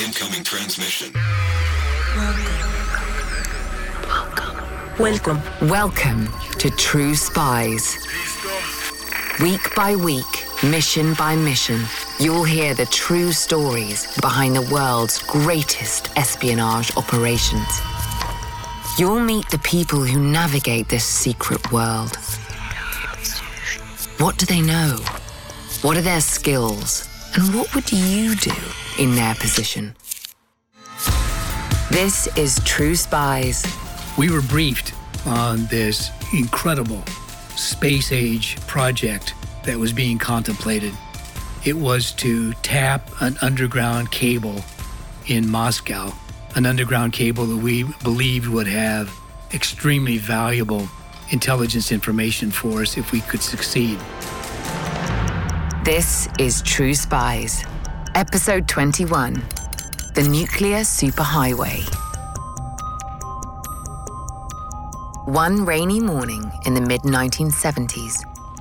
Incoming transmission. Welcome. Welcome Welcome to True Spies. Week by week, mission by mission, you'll hear the true stories behind the world's greatest espionage operations. You'll meet the people who navigate this secret world. What do they know? What are their skills? And what would you do in their position? This is True Spies. We were briefed on this incredible space age project that was being contemplated. It was to tap an underground cable in Moscow, an underground cable that we believed would have extremely valuable intelligence information for us if we could succeed. This is True Spies, Episode 21 The Nuclear Superhighway. One rainy morning in the mid 1970s,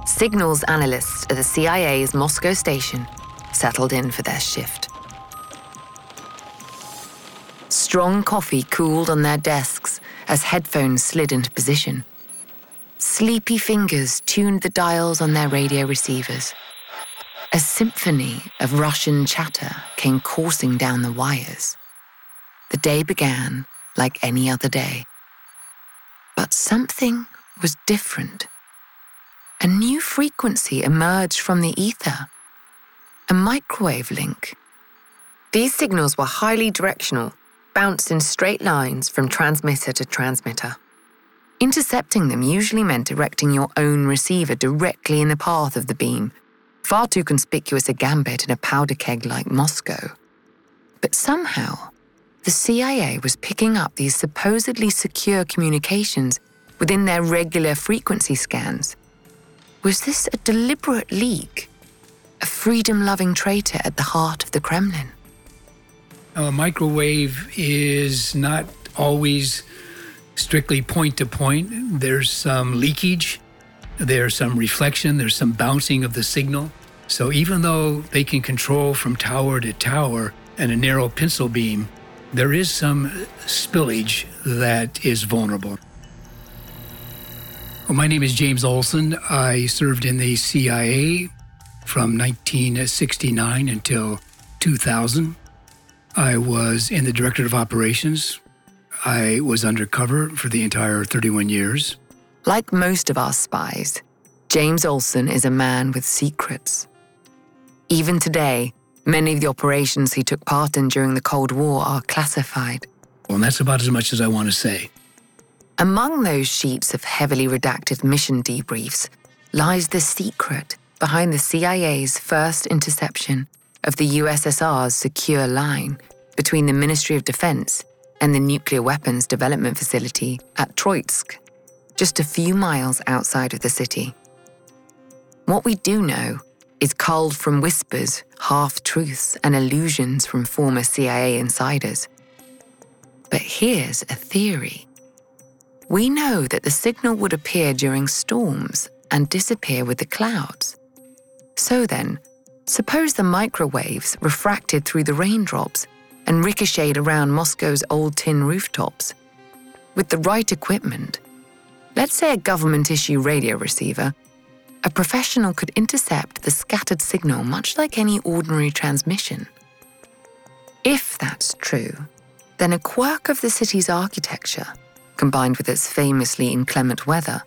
signals analysts at the CIA's Moscow station settled in for their shift. Strong coffee cooled on their desks as headphones slid into position. Sleepy fingers tuned the dials on their radio receivers. A symphony of Russian chatter came coursing down the wires. The day began like any other day. But something was different. A new frequency emerged from the ether a microwave link. These signals were highly directional, bounced in straight lines from transmitter to transmitter. Intercepting them usually meant directing your own receiver directly in the path of the beam, far too conspicuous a gambit in a powder keg like Moscow. But somehow, the CIA was picking up these supposedly secure communications within their regular frequency scans. Was this a deliberate leak? A freedom loving traitor at the heart of the Kremlin? A microwave is not always strictly point to point. There's some leakage, there's some reflection, there's some bouncing of the signal. So even though they can control from tower to tower and a narrow pencil beam, there is some spillage that is vulnerable. Well, my name is James Olson. I served in the CIA from 1969 until 2000. I was in the Directorate of Operations. I was undercover for the entire 31 years. Like most of our spies, James Olson is a man with secrets. Even today, many of the operations he took part in during the Cold War are classified. Well, that's about as much as I want to say. Among those sheets of heavily redacted mission debriefs lies the secret behind the CIA's first interception of the USSR's secure line between the Ministry of Defense and the nuclear weapons development facility at Troitsk, just a few miles outside of the city. What we do know is culled from whispers, half truths, and illusions from former CIA insiders. But here's a theory. We know that the signal would appear during storms and disappear with the clouds. So then, suppose the microwaves refracted through the raindrops and ricocheted around Moscow's old tin rooftops. With the right equipment, let's say a government issue radio receiver, a professional could intercept the scattered signal much like any ordinary transmission. If that's true, then a quirk of the city's architecture, combined with its famously inclement weather,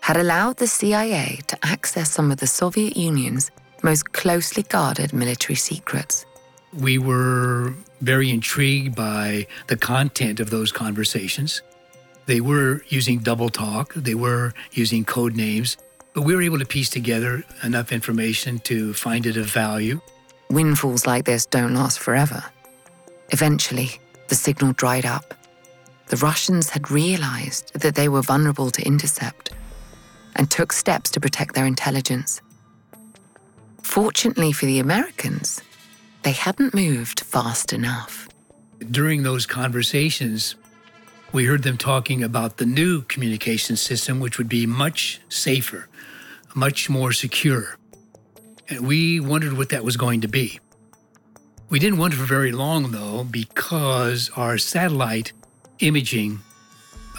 had allowed the CIA to access some of the Soviet Union's most closely guarded military secrets. We were very intrigued by the content of those conversations. They were using double talk, they were using code names, but we were able to piece together enough information to find it of value. Windfalls like this don't last forever. Eventually, the signal dried up. The Russians had realized that they were vulnerable to intercept and took steps to protect their intelligence. Fortunately for the Americans, they hadn't moved fast enough. During those conversations, we heard them talking about the new communication system, which would be much safer, much more secure. And we wondered what that was going to be. We didn't wonder for very long, though, because our satellite imaging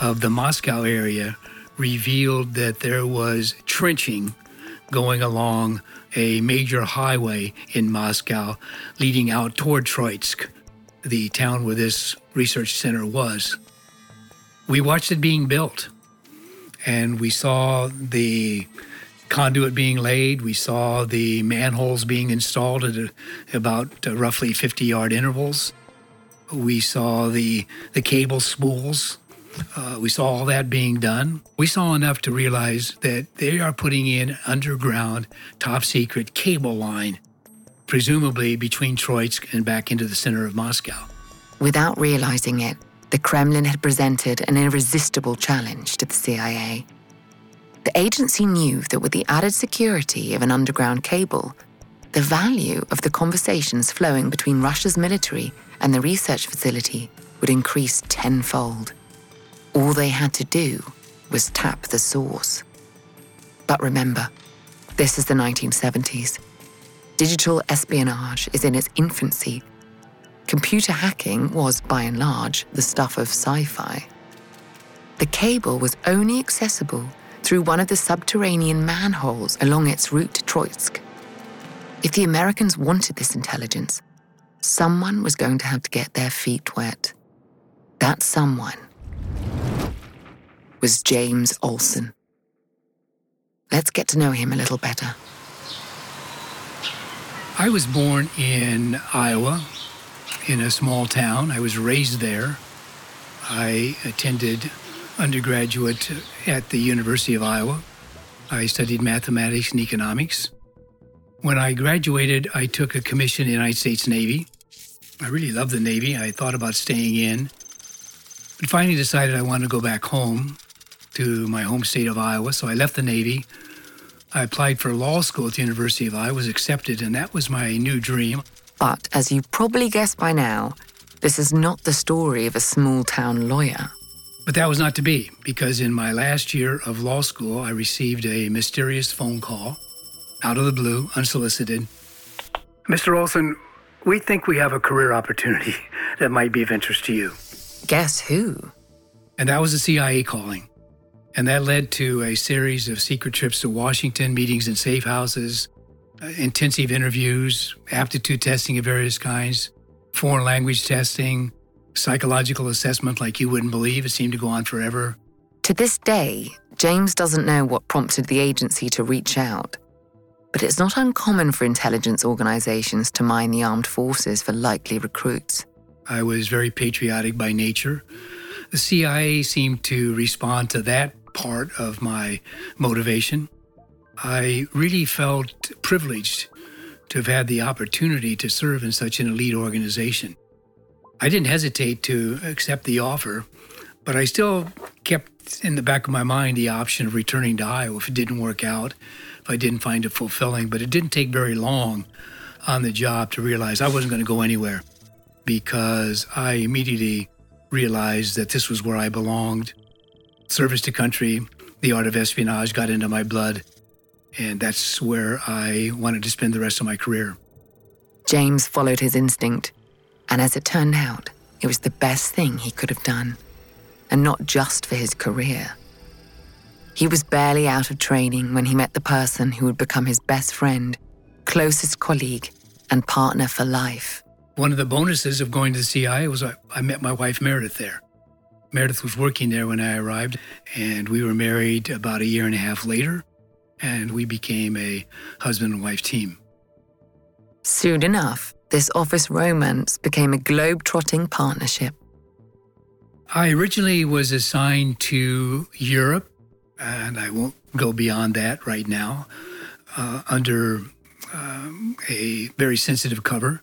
of the Moscow area revealed that there was trenching going along a major highway in Moscow leading out toward Troitsk, the town where this research center was. We watched it being built and we saw the conduit being laid. We saw the manholes being installed at a, about uh, roughly 50 yard intervals. We saw the, the cable spools. Uh, we saw all that being done. We saw enough to realize that they are putting in underground, top secret cable line, presumably between Troitsk and back into the center of Moscow. Without realizing it, the Kremlin had presented an irresistible challenge to the CIA. The agency knew that with the added security of an underground cable, the value of the conversations flowing between Russia's military and the research facility would increase tenfold. All they had to do was tap the source. But remember, this is the 1970s. Digital espionage is in its infancy. Computer hacking was, by and large, the stuff of sci fi. The cable was only accessible through one of the subterranean manholes along its route to Troitsk. If the Americans wanted this intelligence, someone was going to have to get their feet wet. That someone was James Olson. Let's get to know him a little better. I was born in Iowa, in a small town. I was raised there. I attended undergraduate at the University of Iowa. I studied mathematics and economics. When I graduated, I took a commission in the United States Navy. I really loved the Navy. I thought about staying in, but finally decided I wanted to go back home to my home state of Iowa. So I left the Navy. I applied for law school at the University of Iowa, was accepted, and that was my new dream. But as you probably guessed by now, this is not the story of a small town lawyer. But that was not to be, because in my last year of law school, I received a mysterious phone call out of the blue, unsolicited. Mr. Olson, we think we have a career opportunity that might be of interest to you. Guess who? And that was the CIA calling. And that led to a series of secret trips to Washington, meetings in safe houses, intensive interviews, aptitude testing of various kinds, foreign language testing, psychological assessment like you wouldn't believe. It seemed to go on forever. To this day, James doesn't know what prompted the agency to reach out. But it's not uncommon for intelligence organizations to mine the armed forces for likely recruits. I was very patriotic by nature. The CIA seemed to respond to that part of my motivation. I really felt privileged to have had the opportunity to serve in such an elite organization. I didn't hesitate to accept the offer, but I still kept in the back of my mind the option of returning to Iowa if it didn't work out, if I didn't find it fulfilling. But it didn't take very long on the job to realize I wasn't going to go anywhere because I immediately realized that this was where I belonged. Service to country, the art of espionage got into my blood, and that's where I wanted to spend the rest of my career. James followed his instinct and as it turned out, it was the best thing he could have done, and not just for his career. He was barely out of training when he met the person who would become his best friend, closest colleague, and partner for life. One of the bonuses of going to the CIA was I, I met my wife Meredith there. Meredith was working there when I arrived, and we were married about a year and a half later, and we became a husband and wife team. Soon enough, this office romance became a globe-trotting partnership. I originally was assigned to Europe, and I won't go beyond that right now, uh, under um, a very sensitive cover.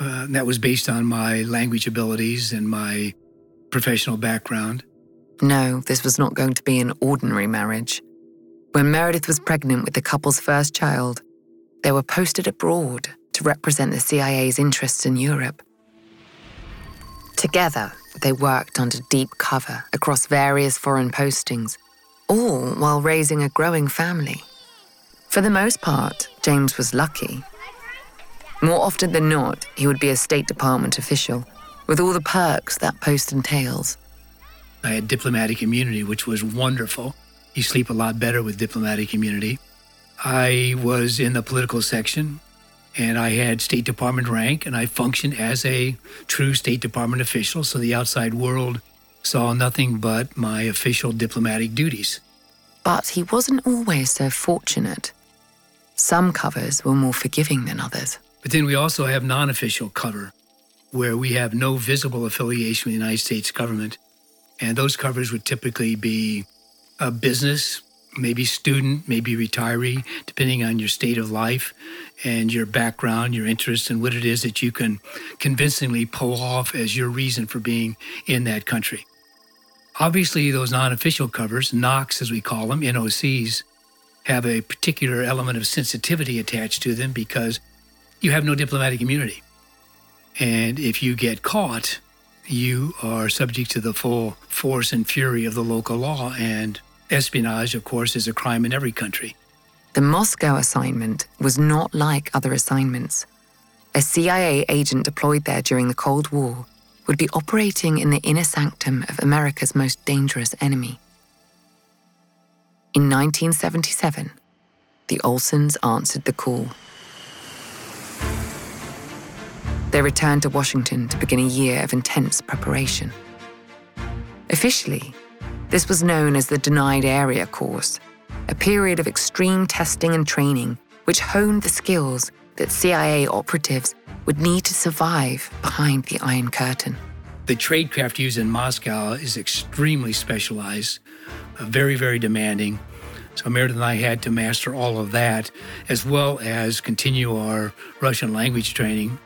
Uh, that was based on my language abilities and my professional background. No, this was not going to be an ordinary marriage. When Meredith was pregnant with the couple's first child, they were posted abroad to represent the CIA's interests in Europe. Together, they worked under deep cover across various foreign postings, all while raising a growing family. For the most part, James was lucky. More often than not, he would be a State Department official, with all the perks that post entails. I had diplomatic immunity, which was wonderful. You sleep a lot better with diplomatic immunity. I was in the political section, and I had State Department rank, and I functioned as a true State Department official, so the outside world saw nothing but my official diplomatic duties. But he wasn't always so fortunate. Some covers were more forgiving than others. But then we also have non official cover, where we have no visible affiliation with the United States government. And those covers would typically be a business, maybe student, maybe retiree, depending on your state of life and your background, your interests, and what it is that you can convincingly pull off as your reason for being in that country. Obviously, those non official covers, NOCs as we call them, NOCs, have a particular element of sensitivity attached to them because you have no diplomatic immunity. And if you get caught, you are subject to the full force and fury of the local law. And espionage, of course, is a crime in every country. The Moscow assignment was not like other assignments. A CIA agent deployed there during the Cold War would be operating in the inner sanctum of America's most dangerous enemy. In 1977, the Olsons answered the call. They returned to Washington to begin a year of intense preparation. Officially, this was known as the Denied Area Course, a period of extreme testing and training which honed the skills that CIA operatives would need to survive behind the Iron Curtain. The tradecraft used in Moscow is extremely specialized, uh, very, very demanding. So Meredith and I had to master all of that, as well as continue our Russian language training.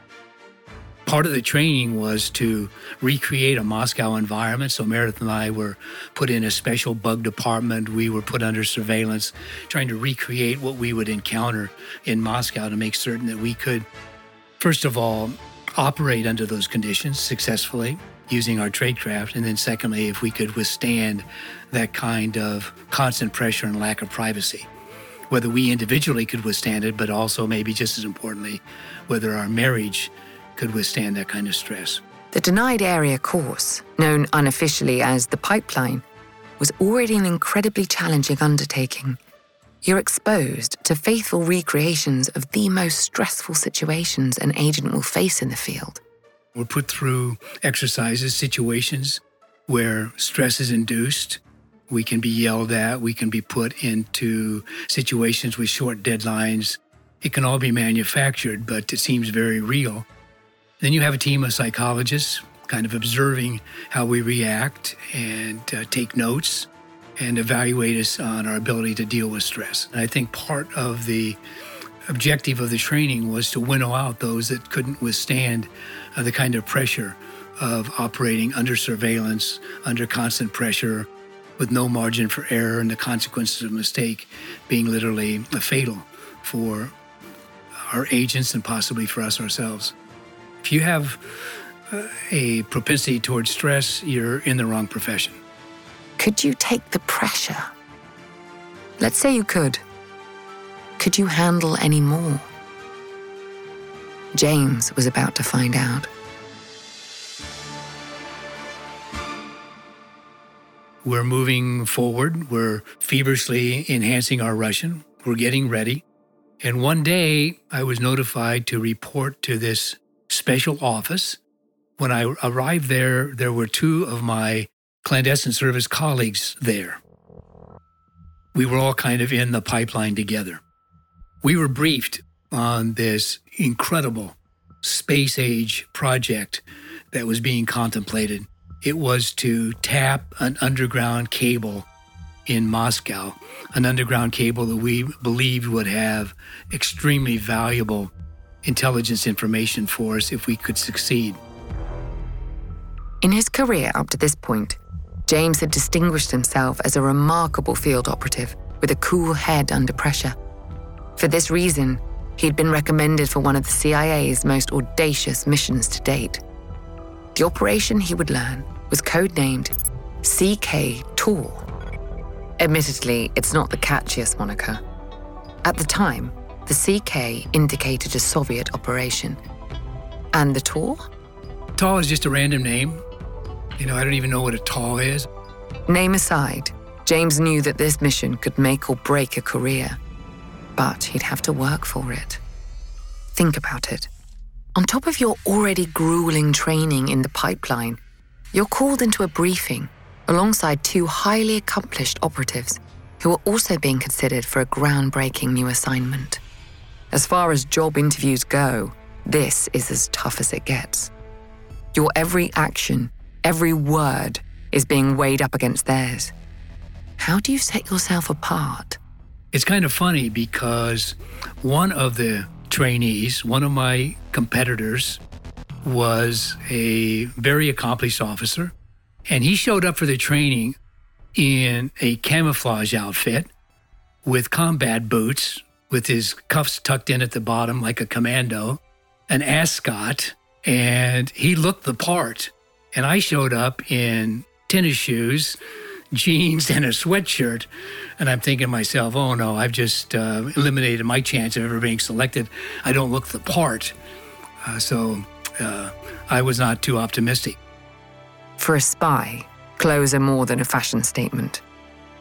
Part of the training was to recreate a Moscow environment. So Meredith and I were put in a special bug department. We were put under surveillance, trying to recreate what we would encounter in Moscow to make certain that we could, first of all, operate under those conditions successfully using our tradecraft. And then, secondly, if we could withstand that kind of constant pressure and lack of privacy. Whether we individually could withstand it, but also maybe just as importantly, whether our marriage could withstand that kind of stress. The denied area course, known unofficially as the pipeline, was already an incredibly challenging undertaking. You're exposed to faithful recreations of the most stressful situations an agent will face in the field. We're put through exercises, situations where stress is induced. We can be yelled at. We can be put into situations with short deadlines. It can all be manufactured, but it seems very real. Then you have a team of psychologists kind of observing how we react and uh, take notes and evaluate us on our ability to deal with stress. And I think part of the objective of the training was to winnow out those that couldn't withstand uh, the kind of pressure of operating under surveillance, under constant pressure, with no margin for error, and the consequences of mistake being literally fatal for our agents and possibly for us ourselves. If you have uh, a propensity towards stress, you're in the wrong profession. Could you take the pressure? Let's say you could. Could you handle any more? James was about to find out. We're moving forward. We're feverishly enhancing our Russian. We're getting ready. And one day I was notified to report to this special office. When I arrived there, there were two of my clandestine service colleagues there. We were all kind of in the pipeline together. We were briefed on this incredible space age project that was being contemplated. It was to tap an underground cable in Moscow, an underground cable that we believed would have extremely valuable intelligence information for us if we could succeed. In his career up to this point, James had distinguished himself as a remarkable field operative with a cool head under pressure. For this reason, he'd been recommended for one of the CIA's most audacious missions to date. The operation he would learn was codenamed CK TAW. Admittedly, it's not the catchiest moniker. At the time, the CK indicated a Soviet operation. And the TAW? TAW is just a random name. You know, I don't even know what a TAW is. Name aside, James knew that this mission could make or break a career. But he'd have to work for it. Think about it. On top of your already grueling training in the pipeline, you're called into a briefing alongside two highly accomplished operatives who are also being considered for a groundbreaking new assignment. As far as job interviews go, this is as tough as it gets. Your every action, every word is being weighed up against theirs. How do you set yourself apart? It's kind of funny because one of the trainees, one of my competitors, was a very accomplished officer, and he showed up for the training in a camouflage outfit with combat boots, with his cuffs tucked in at the bottom like a commando, an ascot, and he looked the part. And I showed up in tennis shoes, jeans, and a sweatshirt. And I'm thinking to myself, oh no, I've just uh, eliminated my chance of ever being selected. I don't look the part. Uh, so uh, I was not too optimistic. For a spy, clothes are more than a fashion statement.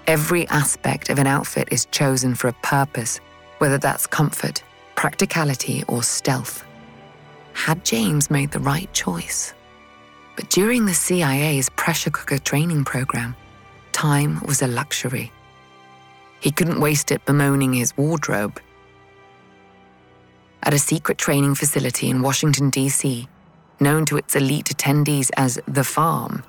Every aspect of an outfit is chosen for a purpose, whether that's comfort, practicality, or stealth. Had James made the right choice? But during the CIA's pressure cooker training program, time was a luxury. He couldn't waste it bemoaning his wardrobe. At a secret training facility in Washington, D.C., known to its elite attendees as The Farm,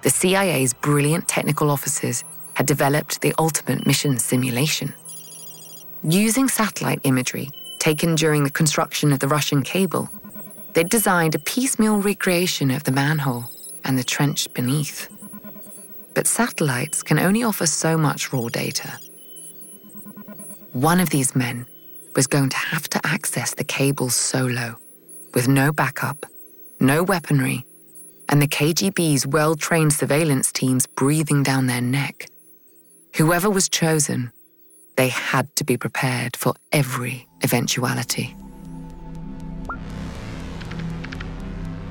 the CIA's brilliant technical officers had developed the ultimate mission simulation. Using satellite imagery taken during the construction of the Russian cable, they'd designed a piecemeal recreation of the manhole and the trench beneath. But satellites can only offer so much raw data. One of these men was going to have to access the cable solo, with no backup, no weaponry, and the KGB's well trained surveillance teams breathing down their neck. Whoever was chosen, they had to be prepared for every eventuality.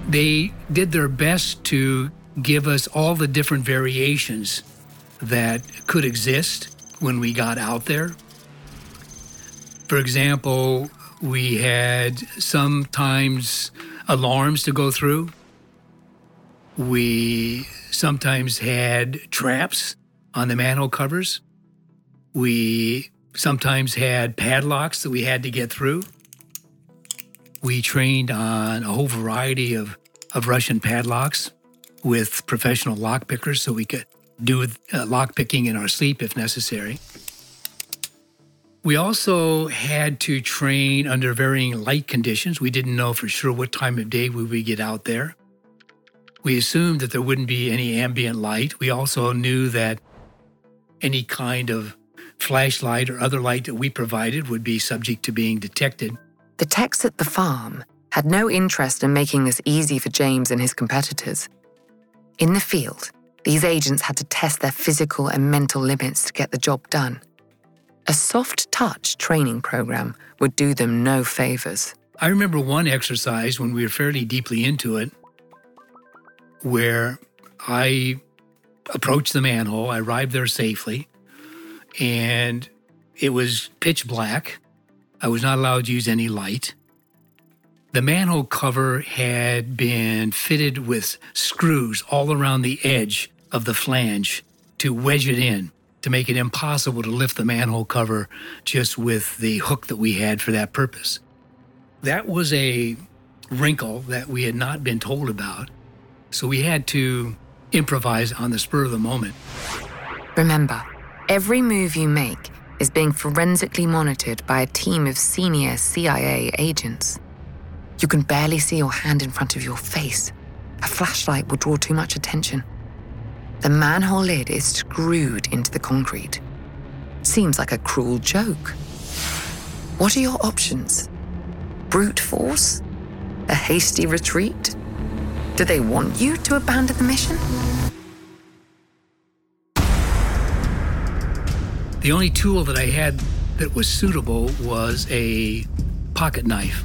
They did their best to give us all the different variations that could exist when we got out there. For example, we had sometimes alarms to go through. We sometimes had traps on the manhole covers. We sometimes had padlocks that we had to get through. We trained on a whole variety of, of Russian padlocks with professional lockpickers so we could do uh, lockpicking in our sleep if necessary. We also had to train under varying light conditions. We didn't know for sure what time of day we would get out there. We assumed that there wouldn't be any ambient light. We also knew that any kind of flashlight or other light that we provided would be subject to being detected. The techs at the farm had no interest in making this easy for James and his competitors. In the field, these agents had to test their physical and mental limits to get the job done. A soft touch training program would do them no favors. I remember one exercise when we were fairly deeply into it where I approached the manhole, I arrived there safely, and it was pitch black. I was not allowed to use any light. The manhole cover had been fitted with screws all around the edge of the flange to wedge it in to make it impossible to lift the manhole cover just with the hook that we had for that purpose. That was a wrinkle that we had not been told about, so we had to improvise on the spur of the moment. Remember, every move you make is being forensically monitored by a team of senior CIA agents. You can barely see your hand in front of your face. A flashlight will draw too much attention. The manhole lid is screwed into the concrete. Seems like a cruel joke. What are your options? Brute force? A hasty retreat? Do they want you to abandon the mission? The only tool that I had that was suitable was a pocket knife.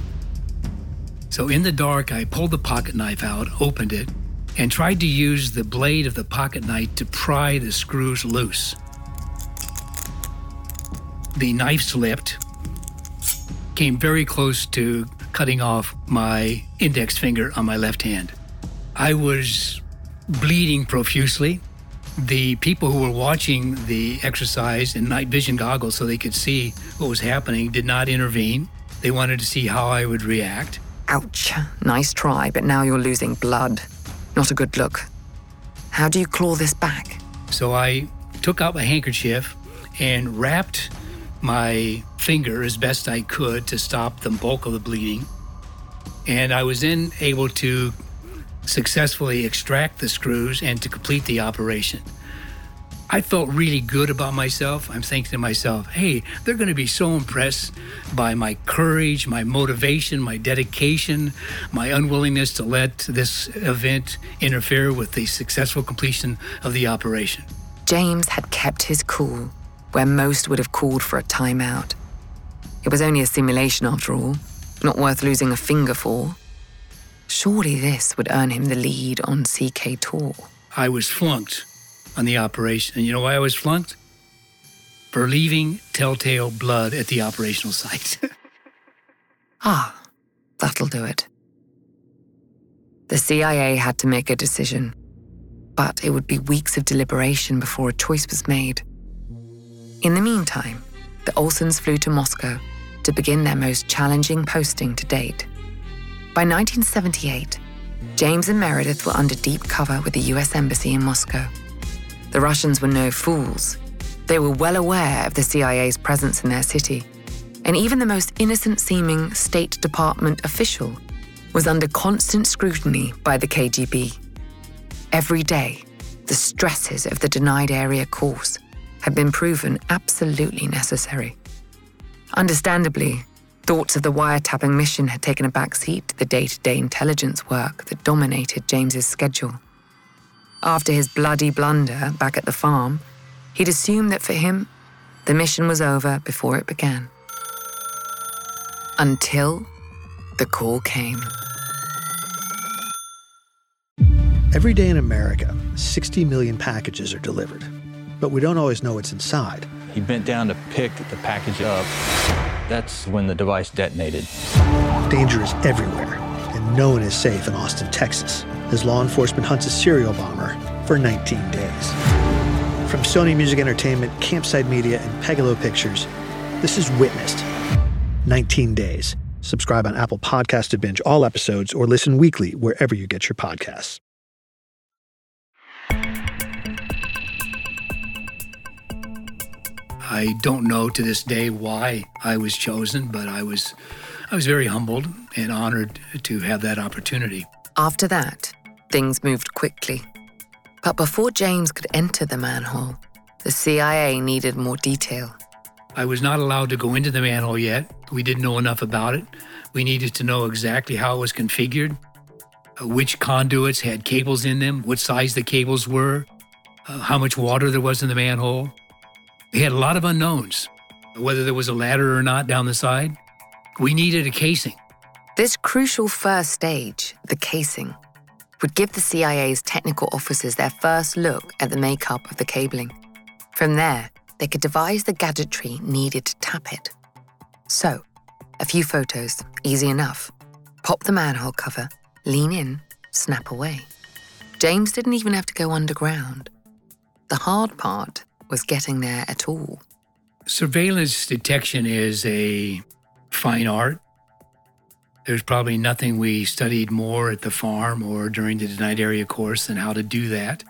So in the dark, I pulled the pocket knife out, opened it, and tried to use the blade of the pocket knife to pry the screws loose. The knife slipped, came very close to cutting off my index finger on my left hand. I was bleeding profusely. The people who were watching the exercise in night vision goggles so they could see what was happening did not intervene. They wanted to see how I would react. Ouch. Nice try, but now you're losing blood. Not a good look. How do you claw this back? So I took out my handkerchief and wrapped my finger as best I could to stop the bulk of the bleeding. And I was then able to successfully extract the screws and to complete the operation. I felt really good about myself. I'm thinking to myself, hey, they're going to be so impressed by my courage, my motivation, my dedication, my unwillingness to let this event interfere with the successful completion of the operation. James had kept his cool where most would have called for a timeout. It was only a simulation after all, not worth losing a finger for. Surely this would earn him the lead on CK TAW. I was flunked on the operation. And you know why I was flunked? For leaving telltale blood at the operational site. ah, that'll do it. The CIA had to make a decision, but it would be weeks of deliberation before a choice was made. In the meantime, the Olsons flew to Moscow to begin their most challenging posting to date. By 1978, James and Meredith were under deep cover with the US Embassy in Moscow. The Russians were no fools. They were well aware of the CIA's presence in their city, and even the most innocent seeming State Department official was under constant scrutiny by the KGB. Every day, the stresses of the denied area course had been proven absolutely necessary. Understandably, thoughts of the wiretapping mission had taken a backseat to the day to day intelligence work that dominated James's schedule. After his bloody blunder back at the farm, he'd assumed that for him, the mission was over before it began. Until the call came. Every day in America, 60 million packages are delivered but we don't always know what's inside. He bent down to pick the package up. That's when the device detonated. Danger is everywhere, and no one is safe in Austin, Texas, as law enforcement hunts a serial bomber for 19 days. From Sony Music Entertainment, Campside Media, and Pegalo Pictures, this is Witnessed 19 Days. Subscribe on Apple Podcast to binge all episodes or listen weekly wherever you get your podcasts. I don't know to this day why I was chosen, but I was I was very humbled and honored to have that opportunity. After that, things moved quickly. But before James could enter the manhole, the CIA needed more detail. I was not allowed to go into the manhole yet. We didn't know enough about it. We needed to know exactly how it was configured, uh, which conduits had cables in them, what size the cables were, uh, how much water there was in the manhole. We had a lot of unknowns, whether there was a ladder or not down the side. We needed a casing. This crucial first stage, the casing, would give the CIA's technical officers their first look at the makeup of the cabling. From there, they could devise the gadgetry needed to tap it. So, a few photos, easy enough. Pop the manhole cover, lean in, snap away. James didn't even have to go underground. The hard part was getting there at all. Surveillance detection is a fine art. There's probably nothing we studied more at the farm or during the denied area course than how to do that.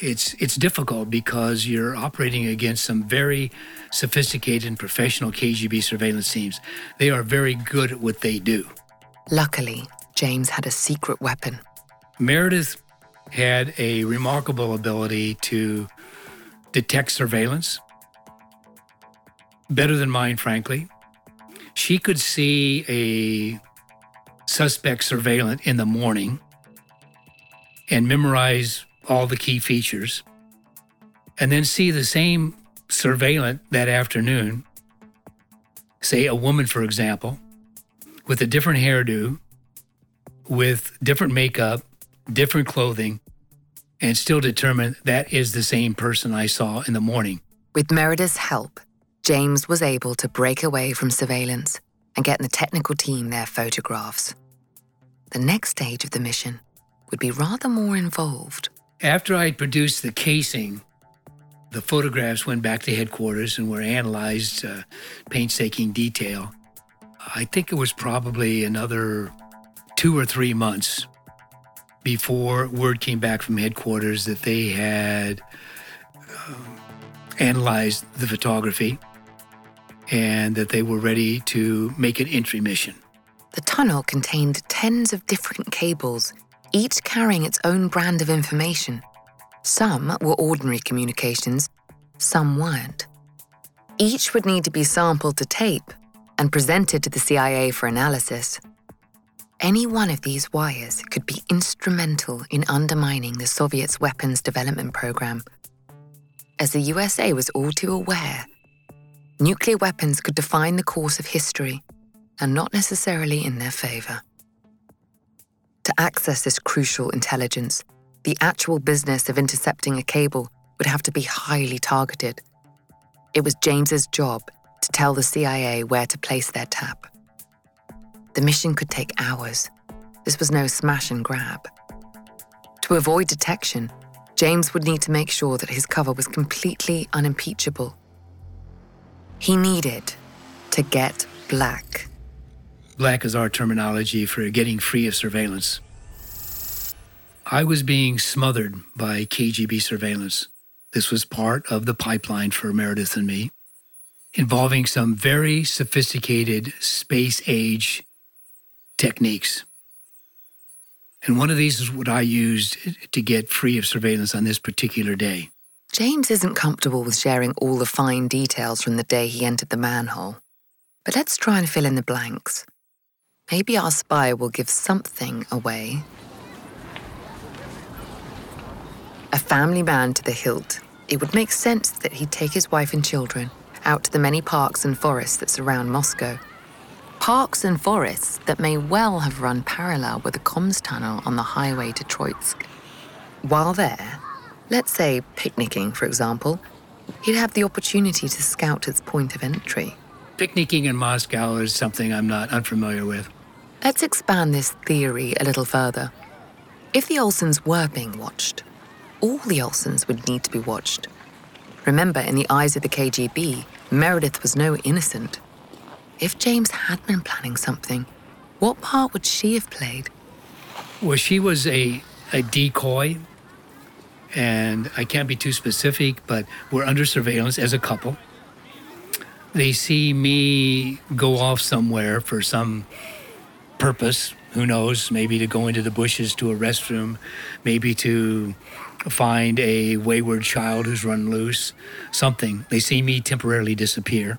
It's it's difficult because you're operating against some very sophisticated and professional KGB surveillance teams. They are very good at what they do. Luckily, James had a secret weapon. Meredith had a remarkable ability to detect surveillance better than mine, frankly. She could see a suspect surveillant in the morning and memorize all the key features, and then see the same surveillant that afternoon, say a woman, for example, with a different hairdo, with different makeup, different clothing, and still determine that is the same person I saw in the morning. With Meredith's help, James was able to break away from surveillance and get the technical team their photographs. The next stage of the mission would be rather more involved. After I produced the casing, the photographs went back to headquarters and were analyzed uh, painstaking detail. I think it was probably another two or three months before word came back from headquarters that they had um, analyzed the photography and that they were ready to make an entry mission. The tunnel contained tens of different cables, each carrying its own brand of information. Some were ordinary communications, some weren't. Each would need to be sampled to tape and presented to the CIA for analysis. Any one of these wires could be instrumental in undermining the Soviets' weapons development program. As the USA was all too aware, nuclear weapons could define the course of history and not necessarily in their favor. To access this crucial intelligence, the actual business of intercepting a cable would have to be highly targeted. It was James's job to tell the CIA where to place their tap. The mission could take hours. This was no smash and grab. To avoid detection, James would need to make sure that his cover was completely unimpeachable. He needed to get black. Black is our terminology for getting free of surveillance. I was being smothered by KGB surveillance. This was part of the pipeline for Meredith and me, involving some very sophisticated space age techniques. And one of these is what I used to get free of surveillance on this particular day. James isn't comfortable with sharing all the fine details from the day he entered the manhole. But let's try and fill in the blanks. Maybe our spy will give something away. A family man to the hilt, it would make sense that he'd take his wife and children out to the many parks and forests that surround Moscow parks and forests that may well have run parallel with the comms tunnel on the highway to Troitsk. While there, let's say picnicking, for example, he'd have the opportunity to scout its point of entry. Picnicking in Moscow is something I'm not unfamiliar with. Let's expand this theory a little further. If the Olsons were being watched, all the Olsons would need to be watched. Remember, in the eyes of the KGB, Meredith was no innocent. If James had been planning something, what part would she have played? Well, she was a, a decoy, and I can't be too specific, but we're under surveillance as a couple. They see me go off somewhere for some purpose, who knows, maybe to go into the bushes to a restroom, maybe to find a wayward child who's run loose, something. They see me temporarily disappear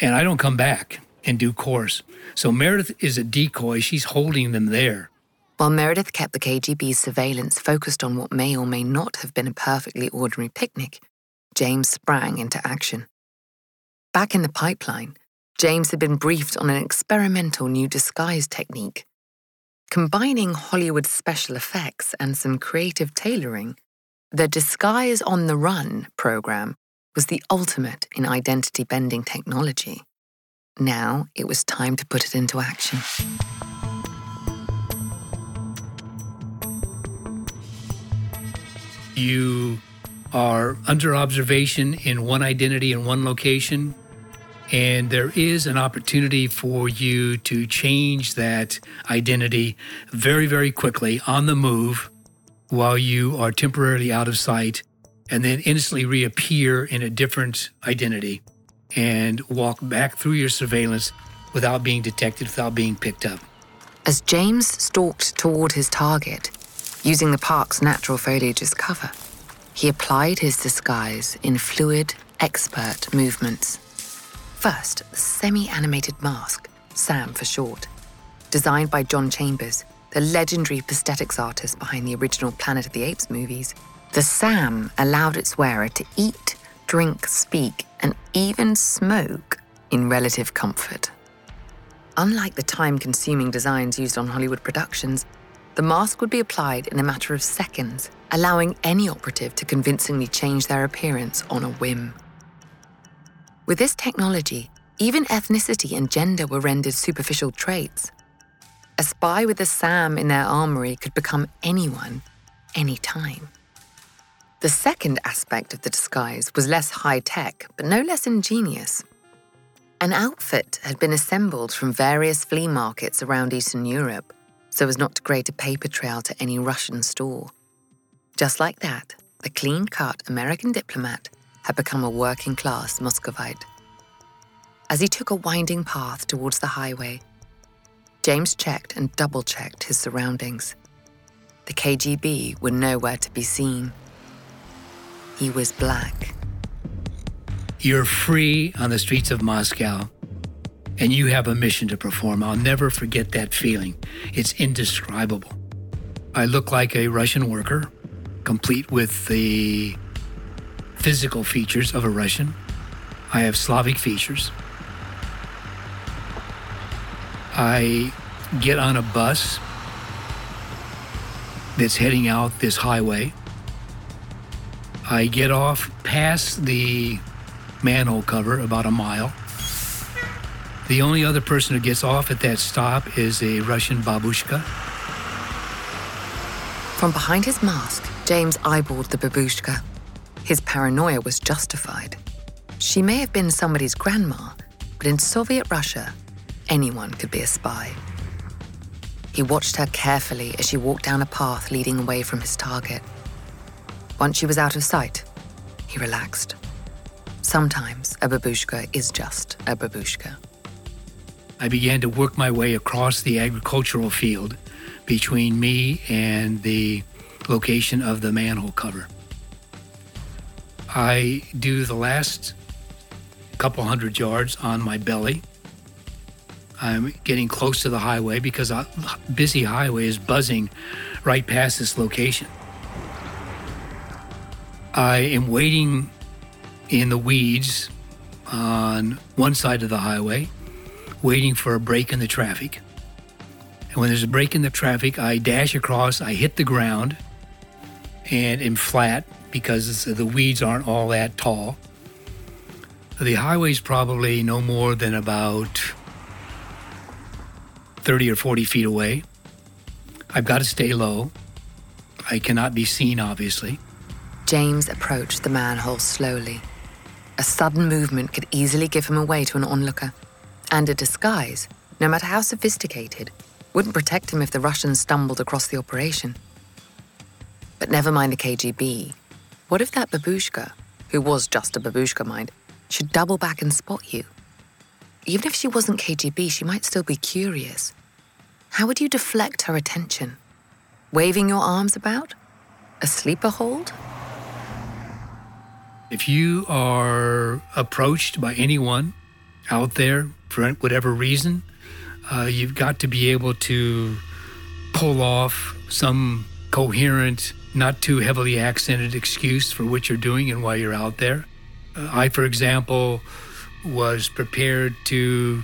and I don't come back in due course. So Meredith is a decoy. She's holding them there. While Meredith kept the KGB's surveillance focused on what may or may not have been a perfectly ordinary picnic, James sprang into action. Back in the pipeline, James had been briefed on an experimental new disguise technique. Combining Hollywood special effects and some creative tailoring, the Disguise on the Run program was the ultimate in identity bending technology. Now it was time to put it into action. You are under observation in one identity in one location, and there is an opportunity for you to change that identity very, very quickly on the move while you are temporarily out of sight and then instantly reappear in a different identity and walk back through your surveillance without being detected, without being picked up. As James stalked toward his target, using the park's natural foliage as cover, he applied his disguise in fluid, expert movements. First, the semi animated mask, Sam for short, designed by John Chambers, the legendary prosthetics artist behind the original Planet of the Apes movies, the SAM allowed its wearer to eat, drink, speak, and even smoke in relative comfort. Unlike the time consuming designs used on Hollywood productions, the mask would be applied in a matter of seconds, allowing any operative to convincingly change their appearance on a whim. With this technology, even ethnicity and gender were rendered superficial traits. A spy with a SAM in their armory could become anyone, anytime. The second aspect of the disguise was less high tech, but no less ingenious. An outfit had been assembled from various flea markets around Eastern Europe so as not to create a paper trail to any Russian store. Just like that, the clean cut American diplomat had become a working class Muscovite. As he took a winding path towards the highway, James checked and double checked his surroundings. The KGB were nowhere to be seen. He was black. You're free on the streets of Moscow, and you have a mission to perform. I'll never forget that feeling. It's indescribable. I look like a Russian worker, complete with the physical features of a Russian. I have Slavic features. I get on a bus that's heading out this highway. I get off past the manhole cover about a mile. The only other person who gets off at that stop is a Russian babushka. From behind his mask, James eyeballed the babushka. His paranoia was justified. She may have been somebody's grandma, but in Soviet Russia, anyone could be a spy. He watched her carefully as she walked down a path leading away from his target. Once she was out of sight, he relaxed. Sometimes a babushka is just a babushka. I began to work my way across the agricultural field between me and the location of the manhole cover. I do the last couple hundred yards on my belly. I'm getting close to the highway because a busy highway is buzzing right past this location. I am waiting in the weeds on one side of the highway, waiting for a break in the traffic. And when there's a break in the traffic, I dash across, I hit the ground, and am flat because the weeds aren't all that tall. The highway's probably no more than about 30 or 40 feet away. I've got to stay low. I cannot be seen, obviously. James approached the manhole slowly. A sudden movement could easily give him away to an onlooker, and a disguise, no matter how sophisticated, wouldn't protect him if the Russians stumbled across the operation. But never mind the KGB. What if that babushka, who was just a babushka mind, should double back and spot you? Even if she wasn't KGB, she might still be curious. How would you deflect her attention? Waving your arms about? A sleeper hold? If you are approached by anyone out there for whatever reason, uh, you've got to be able to pull off some coherent, not too heavily accented excuse for what you're doing and why you're out there. Uh, I, for example, was prepared to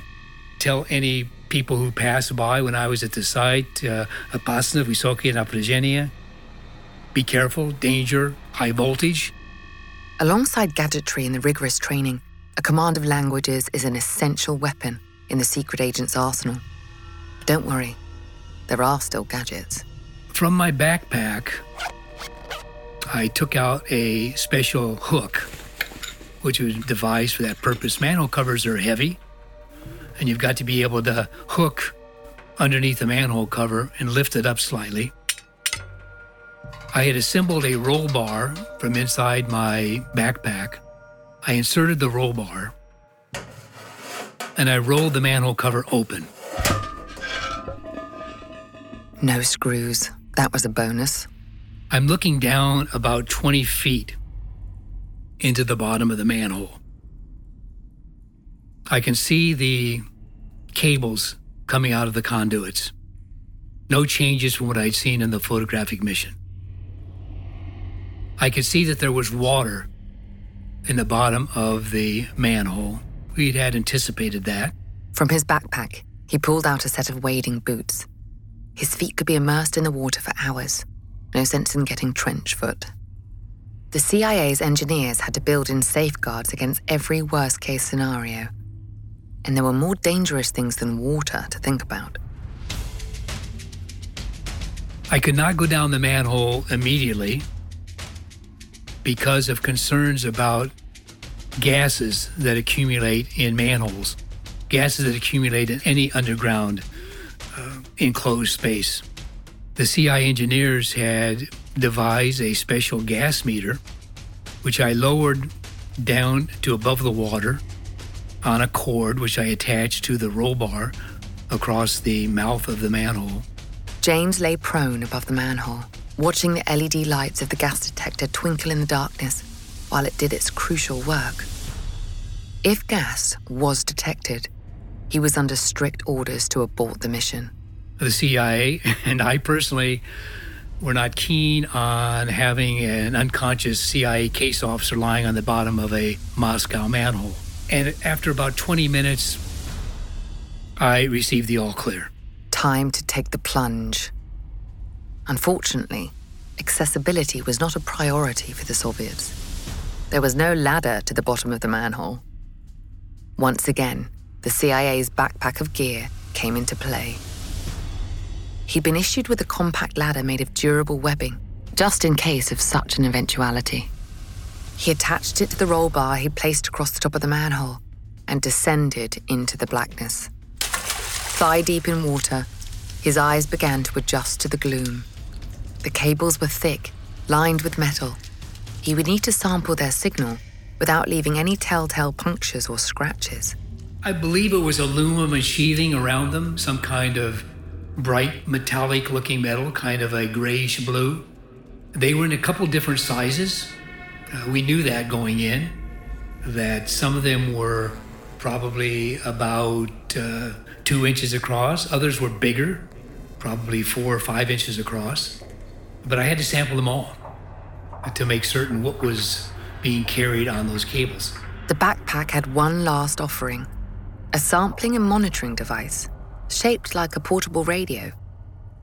tell any people who passed by when I was at the site, uh, Apasna, Visoki, and Apregenia, be careful, danger, high voltage. Alongside gadgetry and the rigorous training, a command of languages is an essential weapon in the secret agent's arsenal. But don't worry, there are still gadgets. From my backpack, I took out a special hook, which was devised for that purpose. Manhole covers are heavy, and you've got to be able to hook underneath the manhole cover and lift it up slightly. I had assembled a roll bar from inside my backpack. I inserted the roll bar and I rolled the manhole cover open. No screws. That was a bonus. I'm looking down about 20 feet into the bottom of the manhole. I can see the cables coming out of the conduits. No changes from what I'd seen in the photographic mission. I could see that there was water in the bottom of the manhole. We'd had anticipated that. From his backpack, he pulled out a set of wading boots. His feet could be immersed in the water for hours. No sense in getting trench foot. The CIA's engineers had to build in safeguards against every worst case scenario. And there were more dangerous things than water to think about. I could not go down the manhole immediately because of concerns about gases that accumulate in manholes, gases that accumulate in any underground uh, enclosed space. The CI engineers had devised a special gas meter, which I lowered down to above the water on a cord, which I attached to the roll bar across the mouth of the manhole. James lay prone above the manhole, watching the LED lights of the gas detector twinkle in the darkness while it did its crucial work. If gas was detected, he was under strict orders to abort the mission. The CIA and I personally were not keen on having an unconscious CIA case officer lying on the bottom of a Moscow manhole. And after about 20 minutes, I received the all clear time to take the plunge. Unfortunately, accessibility was not a priority for the Soviets. There was no ladder to the bottom of the manhole. Once again, the CIA's backpack of gear came into play. He'd been issued with a compact ladder made of durable webbing, just in case of such an eventuality. He attached it to the roll bar he placed across the top of the manhole and descended into the blackness. Thigh deep in water, his eyes began to adjust to the gloom. The cables were thick, lined with metal. He would need to sample their signal without leaving any telltale punctures or scratches. I believe it was aluminum sheathing around them, some kind of bright metallic looking metal, kind of a grayish blue. They were in a couple different sizes. Uh, we knew that going in, that some of them were probably about uh, two inches across. Others were bigger, probably four or five inches across. But I had to sample them all to make certain what was being carried on those cables. The backpack had one last offering a sampling and monitoring device, shaped like a portable radio.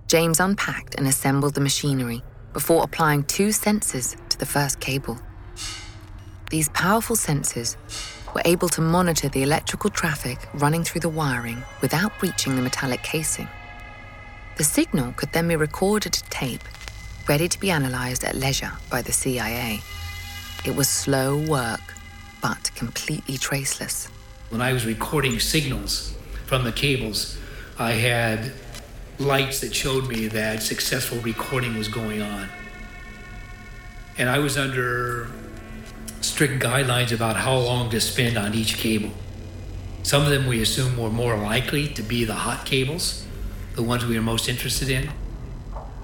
James unpacked and assembled the machinery before applying two sensors to the first cable. These powerful sensors were able to monitor the electrical traffic running through the wiring without breaching the metallic casing. The signal could then be recorded to tape, ready to be analysed at leisure by the CIA. It was slow work, but completely traceless. When I was recording signals from the cables, I had lights that showed me that successful recording was going on. And I was under strict guidelines about how long to spend on each cable. Some of them we assumed were more likely to be the hot cables, the ones we were most interested in.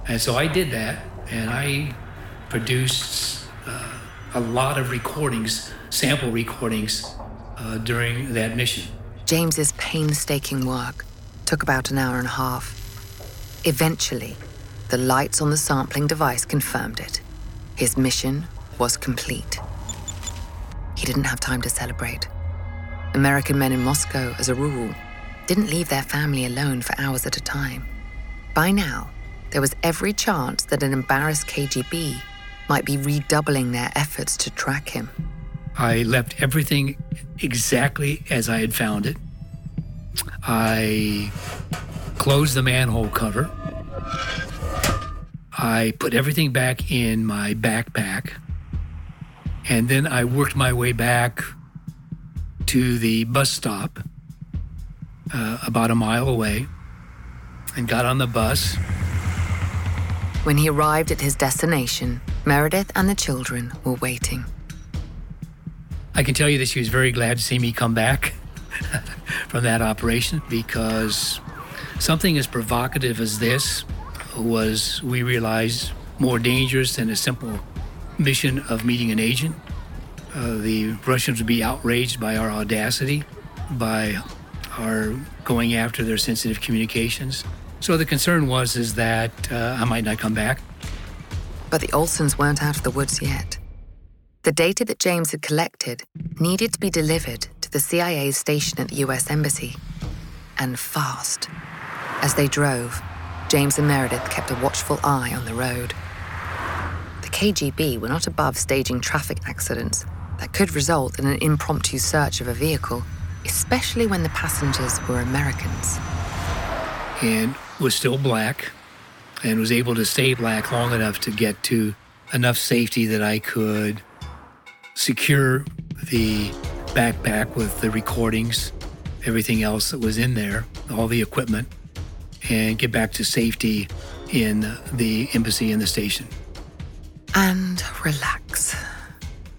And so I did that, and I produced uh, a lot of recordings, sample recordings, uh, during that mission. James's painstaking work took about an hour and a half. Eventually, the lights on the sampling device confirmed it. His mission was complete. He didn't have time to celebrate. American men in Moscow, as a rule, didn't leave their family alone for hours at a time. By now, there was every chance that an embarrassed KGB might be redoubling their efforts to track him. I left everything exactly as I had found it. I closed the manhole cover. I put everything back in my backpack. And then I worked my way back to the bus stop uh, about a mile away and got on the bus. When he arrived at his destination, Meredith and the children were waiting. I can tell you that she was very glad to see me come back from that operation because something as provocative as this was, we realized, more dangerous than a simple mission of meeting an agent. Uh, the Russians would be outraged by our audacity, by our going after their sensitive communications. So the concern was is that uh, I might not come back. But the Olsons weren't out of the woods yet. The data that James had collected needed to be delivered to the CIA's station at the US Embassy. And fast. As they drove, James and Meredith kept a watchful eye on the road. The KGB were not above staging traffic accidents that could result in an impromptu search of a vehicle, especially when the passengers were Americans. And was still black and was able to stay black long enough to get to enough safety that I could secure the backpack with the recordings, everything else that was in there, all the equipment, and get back to safety in the embassy and the station. And relax.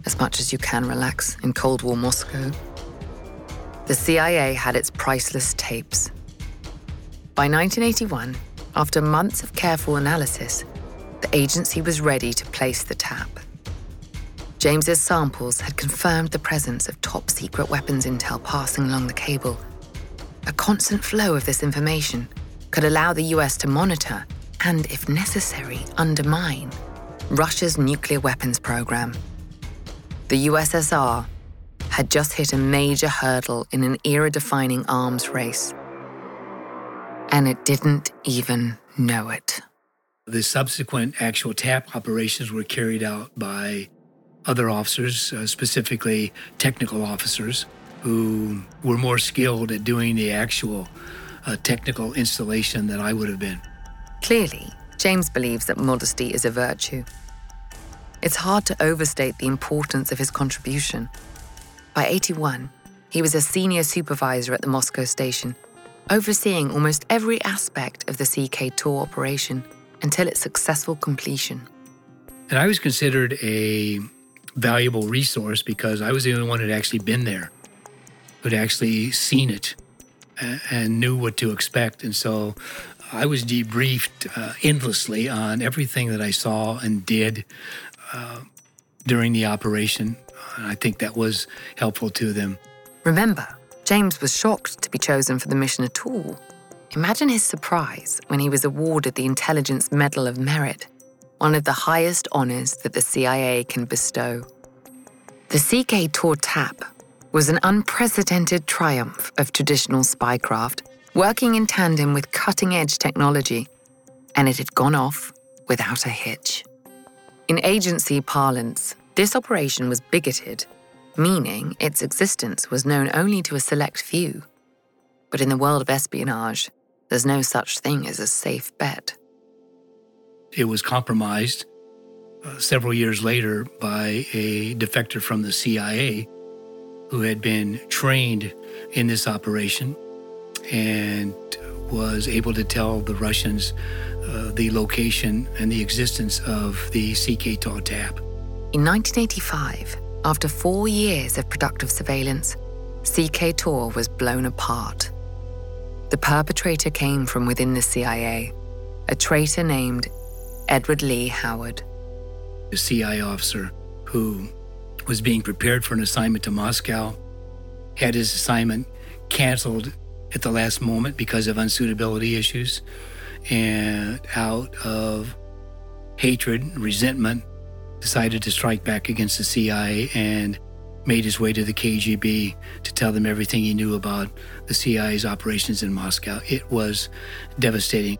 As much as you can relax in Cold War Moscow. The CIA had its priceless tapes. By 1981, after months of careful analysis, the agency was ready to place the tap. James's samples had confirmed the presence of top secret weapons intel passing along the cable. A constant flow of this information could allow the US to monitor and, if necessary, undermine Russia's nuclear weapons program. The USSR had just hit a major hurdle in an era defining arms race. And it didn't even know it. The subsequent actual tap operations were carried out by other officers, uh, specifically technical officers, who were more skilled at doing the actual uh, technical installation than I would have been. Clearly, James believes that modesty is a virtue. It's hard to overstate the importance of his contribution. By 81, he was a senior supervisor at the Moscow station, overseeing almost every aspect of the CK TAW operation until its successful completion. And I was considered a valuable resource because I was the only one who'd actually been there, who'd actually seen it and knew what to expect. And so I was debriefed uh, endlessly on everything that I saw and did uh, during the operation. And I think that was helpful to them. Remember, James was shocked to be chosen for the mission at all. Imagine his surprise when he was awarded the Intelligence Medal of Merit one of the highest honors that the CIA can bestow. The CK TAW TAP was an unprecedented triumph of traditional spycraft, working in tandem with cutting edge technology, and it had gone off without a hitch. In agency parlance, this operation was bigoted, meaning its existence was known only to a select few. But in the world of espionage, there's no such thing as a safe bet. It was compromised uh, several years later by a defector from the CIA who had been trained in this operation and was able to tell the Russians uh, the location and the existence of the CK tap. In 1985, after four years of productive surveillance, CK TAW was blown apart. The perpetrator came from within the CIA, a traitor named Edward Lee Howard. A CIA officer who was being prepared for an assignment to Moscow had his assignment canceled at the last moment because of unsuitability issues and out of hatred, resentment, decided to strike back against the CIA and made his way to the KGB to tell them everything he knew about the CIA's operations in Moscow. It was devastating.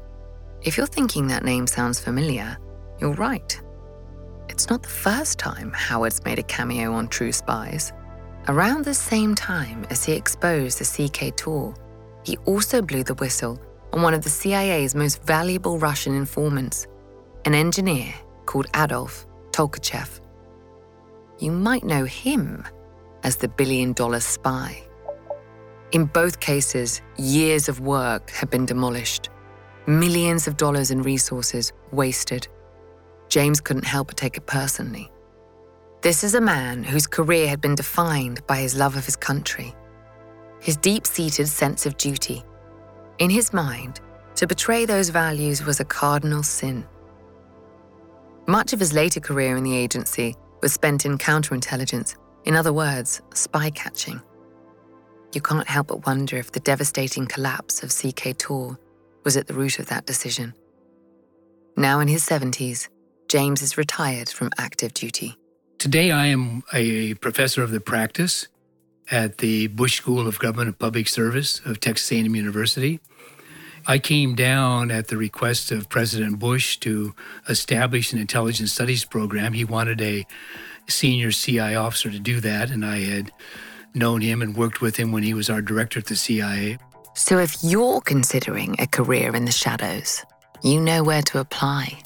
If you're thinking that name sounds familiar, you're right. It's not the first time Howard's made a cameo on True Spies. Around the same time as he exposed the CK TAW, he also blew the whistle on one of the CIA's most valuable Russian informants, an engineer called Adolf Tolkachev. You might know him as the billion dollar spy. In both cases, years of work had been demolished millions of dollars in resources wasted. James couldn't help but take it personally. This is a man whose career had been defined by his love of his country, his deep seated sense of duty. In his mind, to betray those values was a cardinal sin. Much of his later career in the agency was spent in counterintelligence, in other words, spy catching. You can't help but wonder if the devastating collapse of CK TAW was at the root of that decision. Now in his 70s, James is retired from active duty. Today, I am a professor of the practice at the Bush School of Government and Public Service of Texas A&M University. I came down at the request of President Bush to establish an intelligence studies program. He wanted a senior CI officer to do that, and I had known him and worked with him when he was our director at the CIA. So if you're considering a career in the shadows, you know where to apply.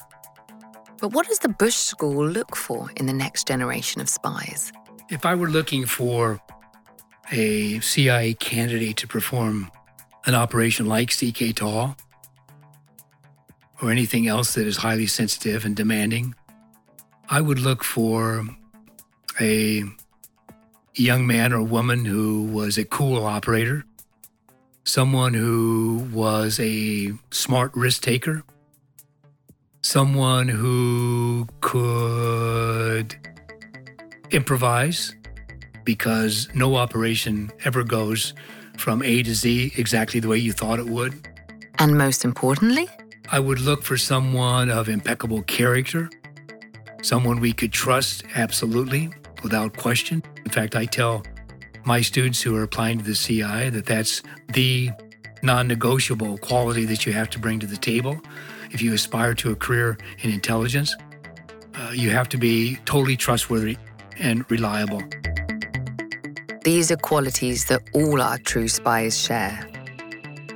But what does the Bush School look for in the next generation of spies? If I were looking for a CIA candidate to perform an operation like CK TAW or anything else that is highly sensitive and demanding, I would look for a young man or woman who was a cool operator, someone who was a smart risk taker, someone who could improvise because no operation ever goes from A to Z exactly the way you thought it would. And most importantly, I would look for someone of impeccable character, someone we could trust absolutely without question. In fact, I tell my students who are applying to the CI that that's the non negotiable quality that you have to bring to the table if you aspire to a career in intelligence, uh, you have to be totally trustworthy and reliable. These are qualities that all our true spies share.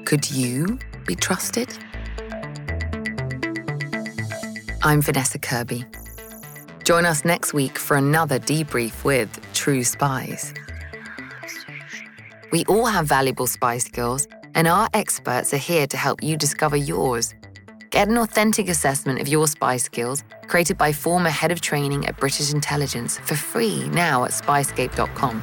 Could you be trusted? I'm Vanessa Kirby. Join us next week for another debrief with True Spies. We all have valuable spy skills, and our experts are here to help you discover yours. Get an authentic assessment of your spy skills created by former head of training at British Intelligence for free now at spyscape.com.